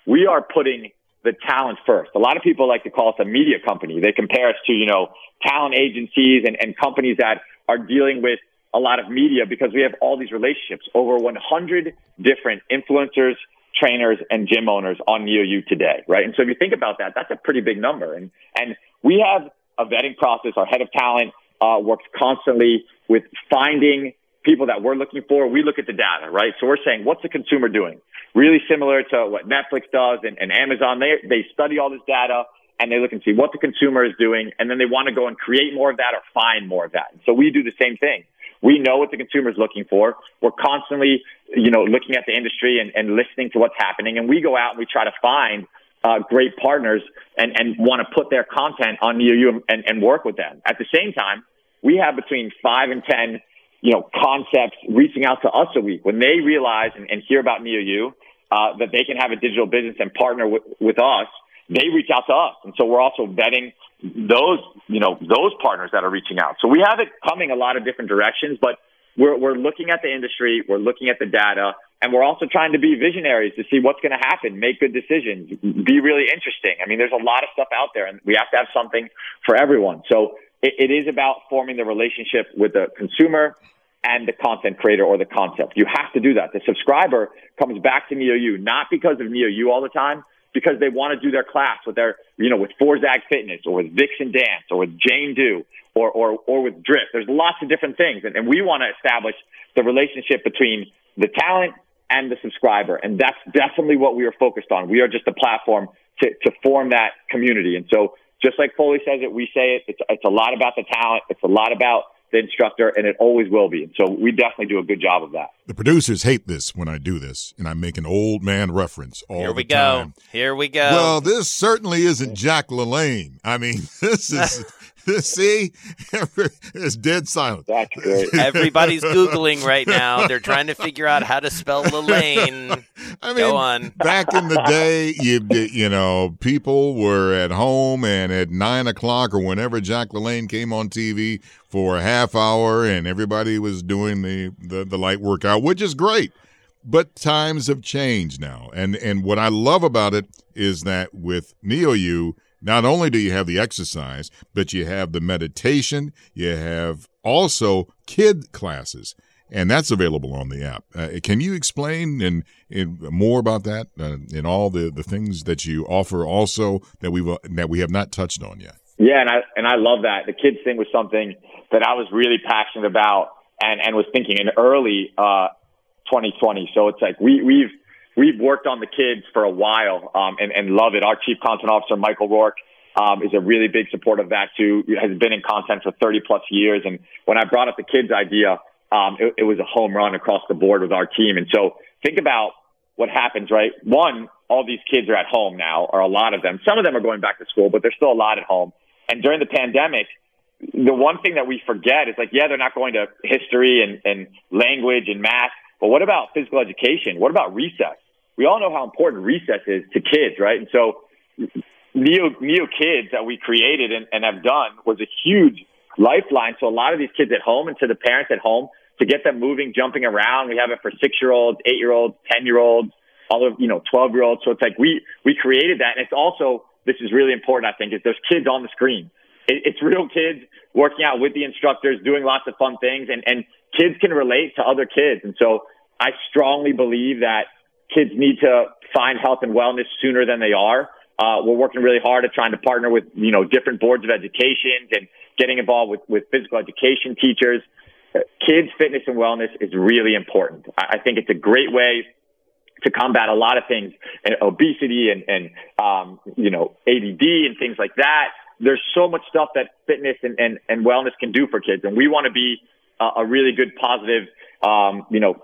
We are putting the talent first. A lot of people like to call us a media company. They compare us to, you know, talent agencies and, and companies that are dealing with a lot of media because we have all these relationships. Over 100 different influencers, trainers, and gym owners on NeoU today, right? And so if you think about that, that's a pretty big number. And, and we have a vetting process. Our head of talent uh, works constantly with finding people that we're looking for. We look at the data, right? So we're saying, what's the consumer doing? Really similar to what Netflix does and, and Amazon. They, they study all this data and they look and see what the consumer is doing, and then they want to go and create more of that or find more of that. So we do the same thing. We know what the consumer is looking for. We're constantly, you know, looking at the industry and, and listening to what's happening, and we go out and we try to find uh, great partners and, and want to put their content on you and, and work with them. At the same time, we have between five and ten, you know, concepts reaching out to us a week when they realize and, and hear about NeoU uh, that they can have a digital business and partner with, with us. They reach out to us, and so we're also vetting those, you know, those partners that are reaching out. So we have it coming a lot of different directions, but we're, we're looking at the industry, we're looking at the data, and we're also trying to be visionaries to see what's going to happen, make good decisions, be really interesting. I mean, there's a lot of stuff out there, and we have to have something for everyone. So it, it is about forming the relationship with the consumer and the content creator or the concept. You have to do that. The subscriber comes back to NeoU, not because of NeoU all the time, because they want to do their class with their, you know, with Forzag Fitness or with Vixen Dance or with Jane Do or, or, or with Drift. There's lots of different things. And, and we want to establish the relationship between the talent and the subscriber. And that's definitely what we are focused on. We are just a platform to, to form that community. And so just like Foley says it, we say it. It's, it's a lot about the talent. It's a lot about the instructor, and it always will be. And so we definitely do a good job of that. The producers hate this when I do this, and I make an old man reference all Here we the time. go. Here we go. Well, this certainly isn't Jack LaLanne. I mean, this is. See, it's dead silent. That's great. Everybody's googling right now. They're trying to figure out how to spell LaLanne. I mean, Go on. back in the day, you you know, people were at home and at nine o'clock or whenever Jack LaLanne came on TV for a half hour, and everybody was doing the the, the light workout, which is great. But times have changed now, and and what I love about it is that with NeoU, not only do you have the exercise, but you have the meditation, you have also kid classes, and that's available on the app. Uh, can you explain and, more about that uh, and all the, the things that you offer also that we that we have not touched on yet? Yeah, and I and I love that. The kids thing was something that I was really passionate about and and was thinking in early uh, 2020. So it's like we we've we've worked on the kids for a while um, and, and love it. Our chief content officer, Michael Rourke, um, is a really big supporter of that too. Has been in content for 30 plus years. And when I brought up the kids idea, um, it, it was a home run across the board with our team. And so think about what happens, right? One, all these kids are at home now, or a lot of them. Some of them are going back to school, but there's still a lot at home. And during the pandemic, the one thing that we forget is like, yeah, they're not going to history and, and language and math, but what about physical education? What about recess? We all know how important recess is to kids, right? And so Neo, Neo Kids that we created and, and have done was a huge lifeline to a lot of these kids at home and to the parents at home to get them moving, jumping around. We have it for six year olds, eight year olds, 10 year olds, all of, you know, 12 year olds. So it's like we, we created that. And it's also, this is really important, I think, is there's kids on the screen. It, it's real kids working out with the instructors, doing lots of fun things and, and kids can relate to other kids. And so I strongly believe that kids need to find health and wellness sooner than they are. Uh, we're working really hard at trying to partner with, you know, different boards of education and getting involved with, with physical education teachers. Kids fitness and wellness is really important. I, I think it's a great way to combat a lot of things, and obesity and, and um, you know, ADD and things like that. There's so much stuff that fitness and, and, and wellness can do for kids. And we want to be a, really good, positive, um, you know,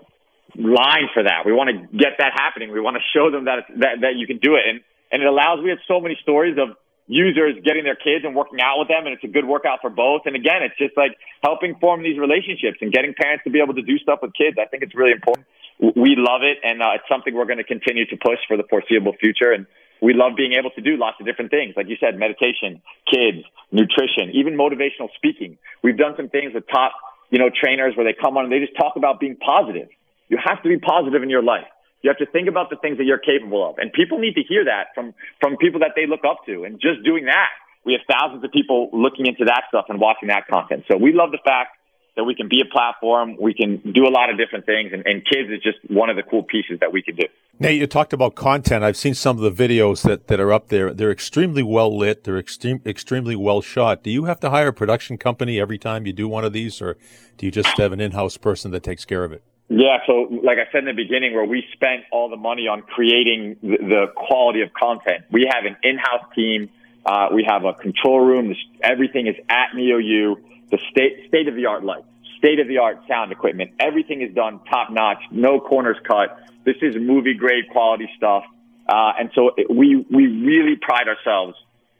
line for that. We want to get that happening. We want to show them that, that, that you can do it. And and it allows, we have so many stories of users getting their kids and working out with them. And it's a good workout for both. And again, it's just like helping form these relationships and getting parents to be able to do stuff with kids. I think it's really important. We love it. And uh, it's something we're going to continue to push for the foreseeable future. And we love being able to do lots of different things. Like you said, meditation, kids, nutrition, even motivational speaking. We've done some things with top, you know, trainers where they come on and they just talk about being positive. You have to be positive in your life. You have to think about the things that you're capable of. And people need to hear that from, from people that they look up to. And just doing that, we have thousands of people looking into that stuff and watching that content. So we love the fact that we can be a platform, we can do a lot of different things, and, and kids is just one of the cool pieces that we can do. Nate, you talked about content. I've seen some of the videos that, that are up there. They're extremely well lit. They're extreme, extremely well shot. Do you have to hire a production company every time you do one of these, or do you just have an in-house person that takes care of it? Yeah, so like I said in the beginning, where we spent all the money on creating the, the quality of content, we have an in-house team Uh, we have a control room. Everything is at NeoU. The state state of the art lights, state of the art sound equipment. Everything is done top notch. No corners cut. This is movie grade quality stuff. Uh, and so it, we we really pride ourselves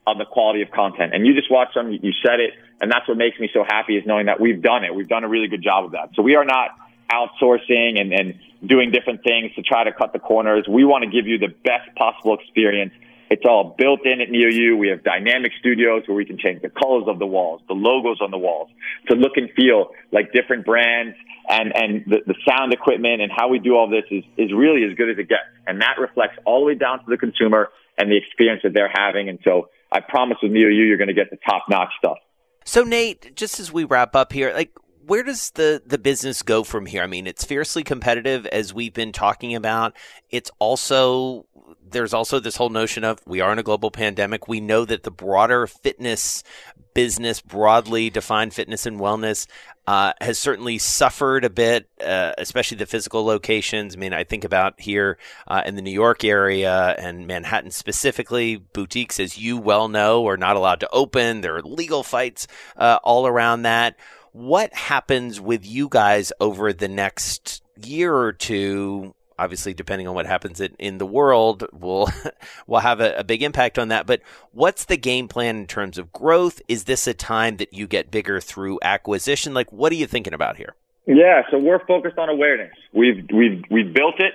on the quality of content. And you just watch them. You said it, and that's what makes me so happy is knowing that we've done it. We've done a really good job of that. So we are not outsourcing and, and doing different things to try to cut the corners. We want to give you the best possible experience. It's all built in at NeoU. We have dynamic studios where we can change the colors of the walls, the logos on the walls to look and feel like different brands and, and the, the sound equipment and how we do all this is, is really as good as it gets. And that reflects all the way down to the consumer and the experience that they're having. And so I promise with NeoU, you're going to get the top notch stuff. So Nate, just as we wrap up here, like where does the the business go from here? I mean, it's fiercely competitive as we've been talking about. It's also there's also this whole notion of we are in a global pandemic. We know that the broader fitness business, broadly defined fitness and wellness, uh, has certainly suffered a bit, uh, especially the physical locations. I mean, I think about here uh, in the New York area and Manhattan specifically, boutiques, as you well know, are not allowed to open. There are legal fights uh, all around that what happens with you guys over the next year or two? Obviously depending on what happens in, in the world will will have a, a, big impact on that. But what's the game plan in terms of growth? Is this a time that you get bigger through acquisition? Like what are you thinking about here? Yeah so we're focused on awareness. We've we've we've built it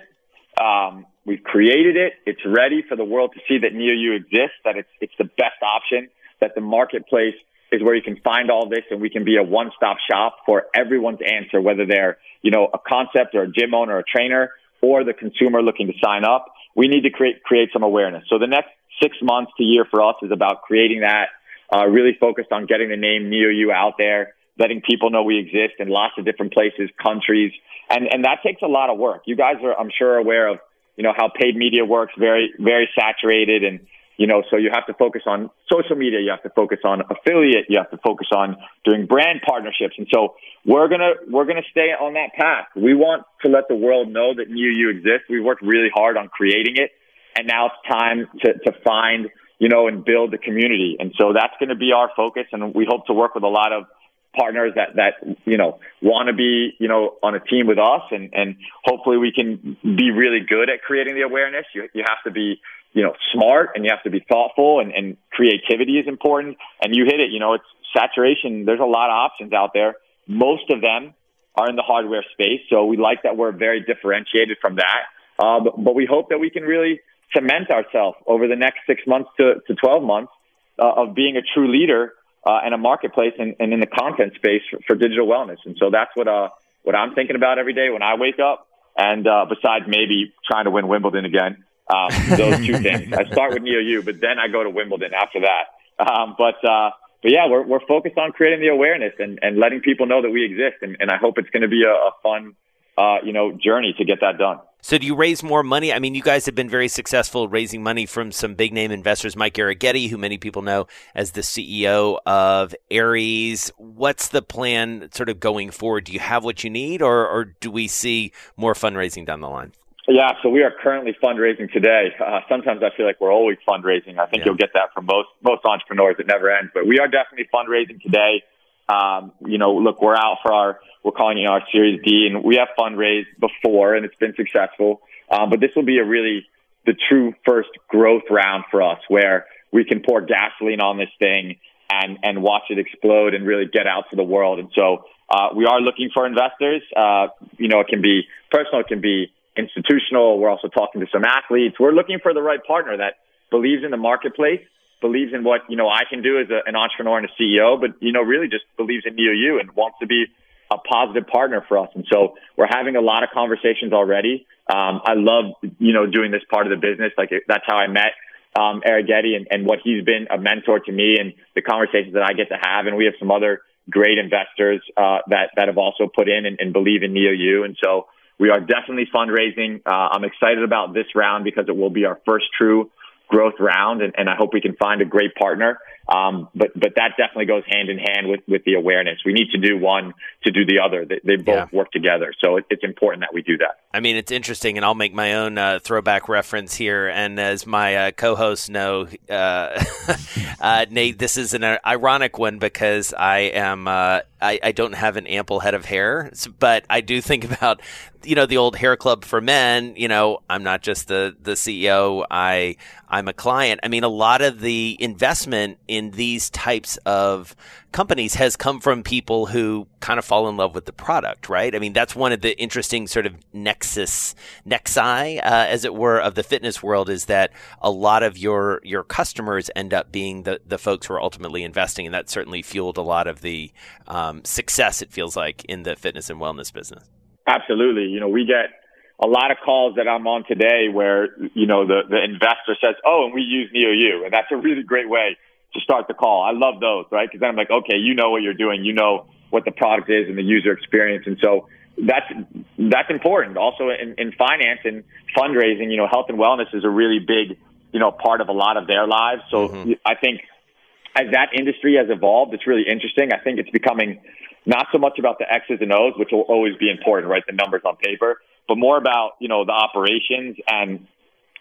um, we've created it. It's ready for the world to see that NeoU exists that it's it's the best option that the marketplace is where you can find all this and we can be a one-stop shop for everyone's answer, whether they're, you know, a concept or a gym owner or a trainer or the consumer looking to sign up. We need to create, create some awareness. So the next six months to year for us is about creating that, uh, really focused on getting the name NeoU out there, letting people know we exist in lots of different places, countries. And, and that takes a lot of work. You guys are, I'm sure, aware of, you know, how paid media works, very, very saturated and, you know, so you have to focus on social media, you have to focus on affiliate, you have to focus on doing brand partnerships. And so we're gonna we're gonna stay on that path. We want to let the world know that NeoU exists. We worked really hard on creating it, and now it's time to to find you know and build the community. And so that's going to be our focus, and we hope to work with a lot of partners that that you know want to be you know on a team with us and and hopefully we can be really good at creating the awareness you you have to be you know, smart and you have to be thoughtful and, and creativity is important. And you hit it, you know, it's saturation. There's a lot of options out there. Most of them are in the hardware space. So we like that we're very differentiated from that. Uh, but, but we hope that we can really cement ourselves over the next six months to, to 12 months uh, of being a true leader uh, in a marketplace and, and in the content space for, for digital wellness. And so that's what, uh, what I'm thinking about every day when I wake up. And uh, besides maybe trying to win Wimbledon again, um, those two things. I start with NeoU, but then I go to Wimbledon after that. Um, but uh, but yeah, we're we're focused on creating the awareness and, and letting people know that we exist, and, and I hope it's going to be a, a fun uh, you know journey to get that done. So, do you raise more money? I mean, you guys have been very successful raising money from some big name investors, Mike Arougheti, who many people know as the CEO of Ares. What's the plan sort of going forward? Do you have what you need, or, or do we see more fundraising down the line? Yeah, so we are currently fundraising today. Uh, sometimes I feel like we're always fundraising. I think yeah. you'll get that from most most entrepreneurs. It never ends, but we are definitely fundraising today. Um, you know, look, we're out for our we're calling it our Series D, and we have fundraised before, and it's been successful. Um, but this will be a really the true first growth round for us, where we can pour gasoline on this thing and and watch it explode and really get out to the world. And so uh, we are looking for investors. Uh, you know, it can be personal, it can be institutional. We're also talking to some athletes. We're looking for the right partner that believes in the marketplace, believes in what, you know, I can do as a, an entrepreneur and a CEO, but, you know, really just believes in NeoU and wants to be a positive partner for us. And so we're having a lot of conversations already. Um, I love, you know, doing this part of the business. Like that's how I met um, Arougheti and, and what he's been a mentor to me and the conversations that I get to have. And we have some other great investors uh, that that have also put in and, and believe in NeoU. And so we are definitely fundraising. Uh, I'm excited about this round because it will be our first true growth round, and, and I hope we can find a great partner. Um, but but that definitely goes hand in hand with with the awareness. We need to do one to do the other. They, they both Yeah. work together. So it, it's important that we do that. I mean, it's interesting, and I'll make my own uh, throwback reference here. And as my uh, co-hosts know, uh, uh, Nate, this is an uh, ironic one because I am uh, I, I don't have an ample head of hair, but I do think about you know the old hair club for men. You know, I'm not just the the CEO. I I'm a client. I mean, a lot of the investment in these types of companies has come from people who kind of fall in love with the product, right? I mean, that's one of the interesting sort of nexus, nexi, uh, as it were, of the fitness world is that a lot of your your customers end up being the the folks who are ultimately investing, and that certainly fueled a lot of the um, success. It feels like in the fitness and wellness business. Absolutely. You know, we get a lot of calls that I'm on today where, you know, the, the investor says, oh, and we use NeoU. And that's a really great way to start the call. I love those, right? Because then I'm like, okay, you know what you're doing. You know what the product is and the user experience. And so that's, that's important. Also in, in finance and fundraising, you know, health and wellness is a really big, you know, part of a lot of their lives. So mm-hmm. I think as that industry has evolved, it's really interesting. I think it's becoming not so much about the X's and O's, which will always be important, right? The numbers on paper, but more about, you know, the operations and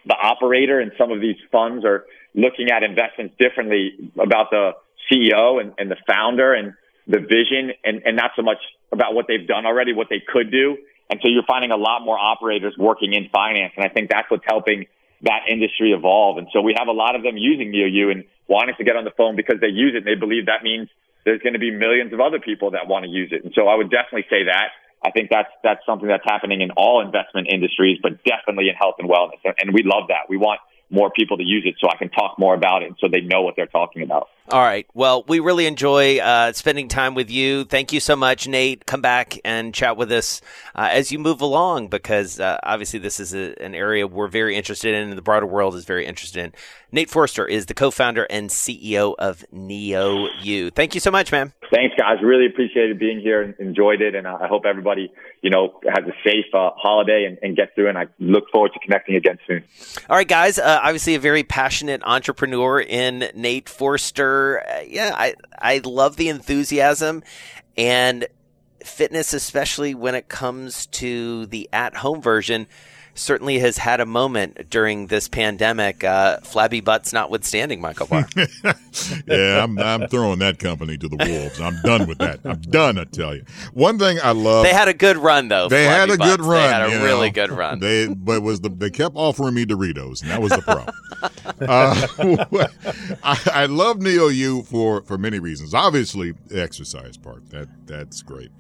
the operator and some of these funds are looking at investments differently about the CEO and, and the founder and the vision and, and not so much about what they've done already, what they could do. And so you're finding a lot more operators working in finance. And I think that's what's helping that industry evolve. And so we have a lot of them using NeoU and wanting to get on the phone because they use it. And they believe that means there's going to be millions of other people that want to use it. And so I would definitely say that. I think that's that's something that's happening in all investment industries, but definitely in health and wellness. And, and we love that. We want more people to use it so I can talk more about it so they know what they're talking about. All right. Well, we really enjoy uh, spending time with you. Thank you so much, Nate. Come back and chat with us uh, as you move along because uh, obviously this is a, an area we're very interested in and the broader world is very interested in. Nate Forster is the co-founder and CEO of NeoU. Thank you so much, man. Thanks, guys. Really appreciated being here and enjoyed it. And I hope everybody, you know, has a safe uh, holiday and, and gets through. And I look forward to connecting again soon. All right, guys. Uh, obviously, a very passionate entrepreneur in Nate Forster. Uh, yeah, I I love the enthusiasm and fitness, especially when it comes to the at-home version. Certainly has had a moment during this pandemic. Uh, flabby butts notwithstanding, Michael Barr. yeah, I'm, I'm throwing that company to the wolves. I'm done with that. I'm done. I tell you. One thing I love. they had a good run, though. They had a good run. They had a really know. good run. They but was the they kept offering me Doritos, and that was the problem. uh, I, I love NeoU for for many reasons. Obviously, the exercise part that that's great,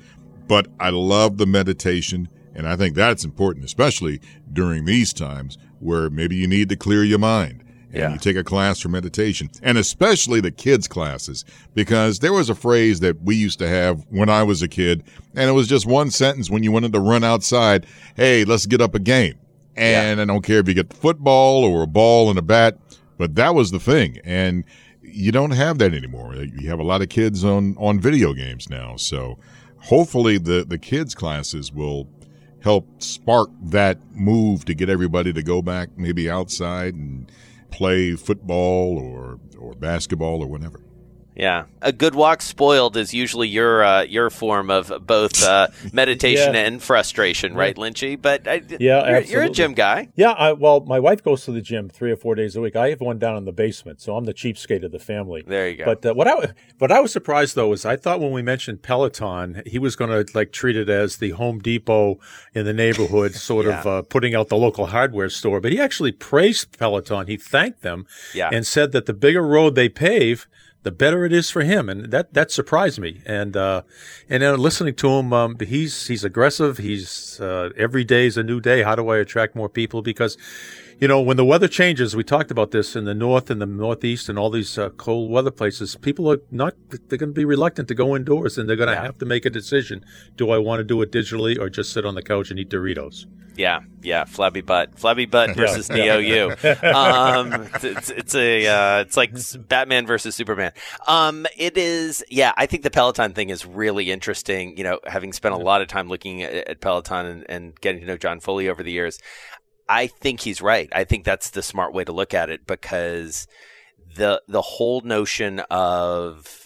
but I love the meditation, and I think that's important, especially during these times where maybe you need to clear your mind. And Yeah. you take a class for meditation, and especially the kids' classes, because there was a phrase that we used to have when I was a kid, and it was just one sentence when you wanted to run outside hey, let's get up a game. And I don't care if you get the football or a ball and a bat, but that was the thing. And you don't have that anymore. You have a lot of kids on, on video games now. So hopefully the, the kids' classes will help spark that move to get everybody to go back maybe outside and play football or, or basketball or whatever. Yeah, a good walk spoiled is usually your uh, your form of both uh, meditation Yeah. and frustration, right, Lynchy? But I, Yeah, you're, you're a gym guy. Yeah, I, well, my wife goes to the gym three or four days a week. I have one down in the basement, so I'm the cheapskate of the family. There you go. But uh, what I what I was surprised though is I thought when we mentioned Peloton, he was going to like treat it as the Home Depot in the neighborhood, sort of Yeah. uh, putting out the local hardware store. But he actually praised Peloton. He thanked them Yeah. and said that the bigger road they pave. The better it is for him, and that that surprised me. And uh, and then listening to him, um, he's he's aggressive. He's uh, every day is a new day. How do I attract more people? Because you know, when the weather changes, we talked about this in the north and the northeast and all these uh, cold weather places. People are not, they're going to be reluctant to go indoors and they're going to have to make a decision. Do I want to do it digitally or just sit on the couch and eat Doritos? Yeah, yeah, flabby butt, flabby butt versus NeoU. Um, it's, it's, a, uh, it's like Batman versus Superman. Um, it is, yeah. I think the Peloton thing is really interesting. You know, having spent a lot of time looking at, at Peloton and, and getting to know John Foley over the years, I think he's right. I think that's the smart way to look at it because the the whole notion of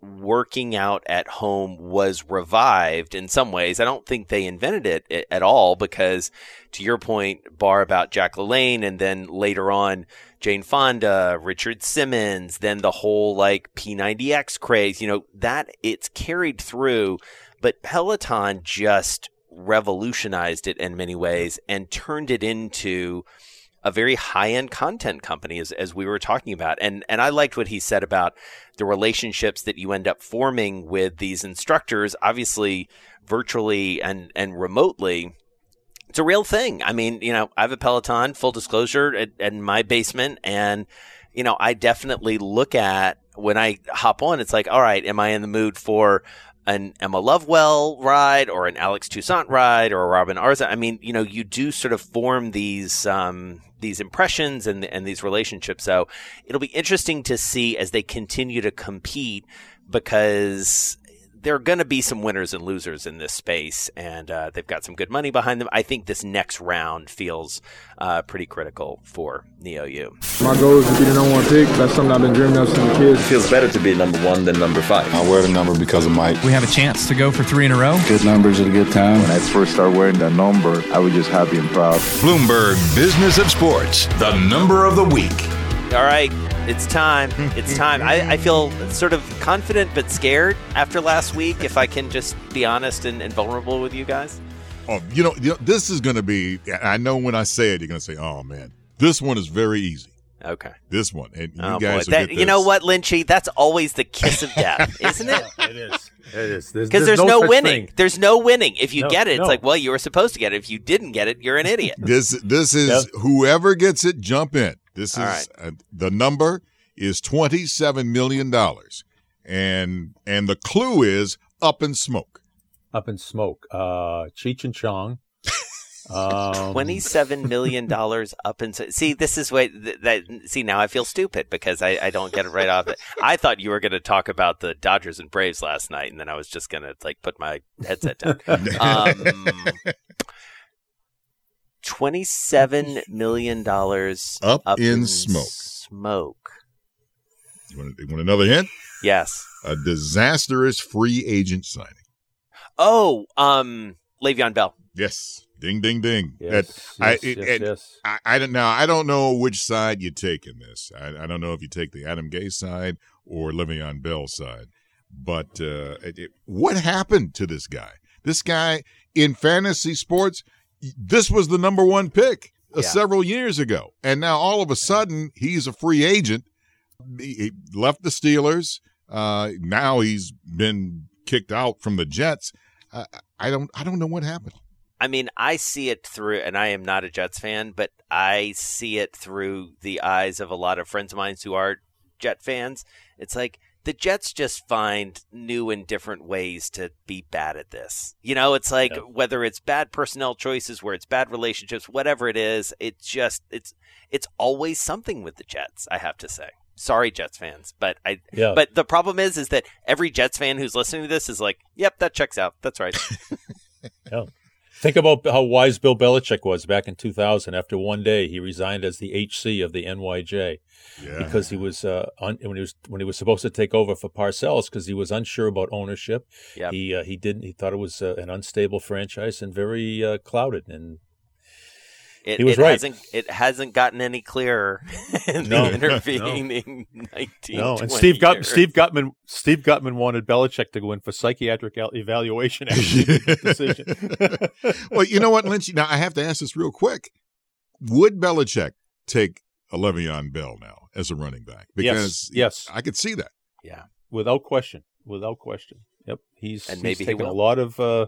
working out at home was revived in some ways. I don't think they invented it at all because, to your point, Barr about Jack LaLanne, and then later on Jane Fonda, Richard Simmons, then the whole like P90X craze. You know that it's carried through, but Peloton just revolutionized it in many ways and turned it into a very high end content company as, as we were talking about. And, and I liked what he said about the relationships that you end up forming with these instructors, obviously virtually and, and remotely. It's a real thing. I mean, you know, I have a Peloton, full disclosure, in my basement. And, you know, I definitely look at when I hop on, it's like, all right, am I in the mood for an Emma Lovewell ride or an Alex Toussaint ride or a Robin Arzón. I mean, you know, you do sort of form these um, these impressions and and these relationships. So it'll be interesting to see as they continue to compete because there are going to be some winners and losers in this space, and uh, they've got some good money behind them. I think this next round feels uh, pretty critical for NeoU. My goal is to be the number one pick. That's something I've been dreaming of since a kid. It feels better to be number one than number five. I wear the number because of Mike. We have a chance to go for three in a row. Good numbers at a good time. When I first started wearing that number, I was just happy and proud. Bloomberg Business of Sports, the number of the week. All right, it's time. It's time. I, I, feel sort of confident but scared after last week, if I can just be honest and, and vulnerable with you guys. Oh, you know, you know this is going to be, I know when I say it, you're going to say, oh, man, this one is very easy. Okay. This one. And you oh, guys that, You know what, Lynchy? That's always the kiss of death, isn't it? it is. It is. Because there's, there's, no, no winning. Thing. There's no winning. If you no, get it, it's like, well, you were supposed to get it. If you didn't get it, you're an idiot. this this is yep. whoever gets it, jump in. This is right. uh, the number is twenty seven million dollars, and and the clue is up in smoke. Up in smoke. Uh, Cheech and Chong. Um, Twenty-seven million dollars up in. See, this is what that. See, now I feel stupid because I, I don't get it right off. It. I thought you were going to talk about the Dodgers and Braves last night, and then I was just going to like put my headset down. Um, Twenty-seven million dollars up, up in, in smoke. Smoke. You want, you want another hint? Yes. A disastrous free agent signing. Oh, um, Le'Veon Bell. Yes. Ding, ding, ding. Yes, yes, I, it, yes, yes. I, I, don't now. I don't know which side you take in this. I, I, don't know if you take the Adam Gase side or Le'Veon Bell side. But uh, it, what happened to this guy? This guy in fantasy sports, this was the number one pick uh, yeah. several years ago, and now all of a sudden he's a free agent. He, left the Steelers. Uh, now he's been kicked out from the Jets. I don't. I don't know what happened. I mean, I see it through, and I am not a Jets fan, but I see it through the eyes of a lot of friends of mine who are Jet fans. It's like the Jets just find new and different ways to be bad at this. You know, it's like yeah. whether it's bad personnel choices, where it's bad relationships, whatever it is, it's just it's it's always something with the Jets. I have to say. Sorry, Jets fans, but I. Yeah. But the problem is, is that every Jets fan who's listening to this is like, "Yep, that checks out. That's right." yeah. Think about how wise Bill Belichick was back in 2000. After one day, he resigned as the HC of the NYJ yeah. because he was uh, un- when he was when he was supposed to take over for Parcells because he was unsure about ownership. Yep. He uh, he didn't he thought it was uh, an unstable franchise and very uh, clouded and it, he was it right. Hasn't, it hasn't gotten any clearer in no, the intervening no. 19, No, and Steve Gut, Steve Gutman Steve Gutman wanted Belichick to go in for psychiatric evaluation decision. well, you know what, Lynch? Now I have to ask this real quick: Would Belichick take a Le'Veon Bell now as a running back? Because yes, yes. I could see that. Yeah, without question, without question. Yep, he's and he's maybe taken he a lot of. Uh,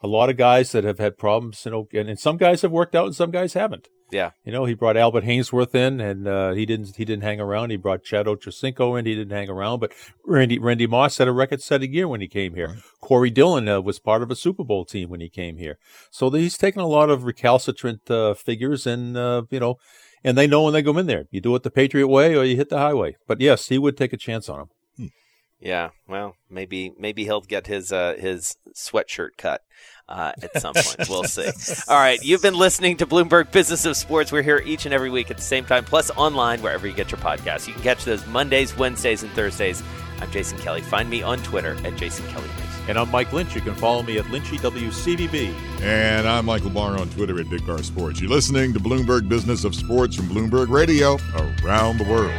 a lot of guys that have had problems, you know, and, and some guys have worked out and some guys haven't. Yeah. You know, he brought Albert Haynesworth in, and uh, he didn't he didn't hang around. He brought Chad Ochocinco in. He didn't hang around. But Randy Randy Moss had a record-setting year when he came here. Right. Corey Dillon uh, was part of a Super Bowl team when he came here. So he's taken a lot of recalcitrant uh, figures, and uh, you know, and they know when they go in there. You do it the Patriot way, or you hit the highway. But yes, he would take a chance on him. Yeah, well, maybe maybe he'll get his uh, his sweatshirt cut uh, at some point. we'll see. All right, you've been listening to Bloomberg Business of Sports. We're here each and every week at the same time, plus online wherever you get your podcasts. You can catch those Mondays, Wednesdays, and Thursdays. I'm Jason Kelly. Find me on Twitter at Jason Kelly News. And I'm Mike Lynch. You can follow me at LynchyWCVB. And I'm Michael Barr on Twitter at Big Bar Sports. You're listening to Bloomberg Business of Sports from Bloomberg Radio around the world.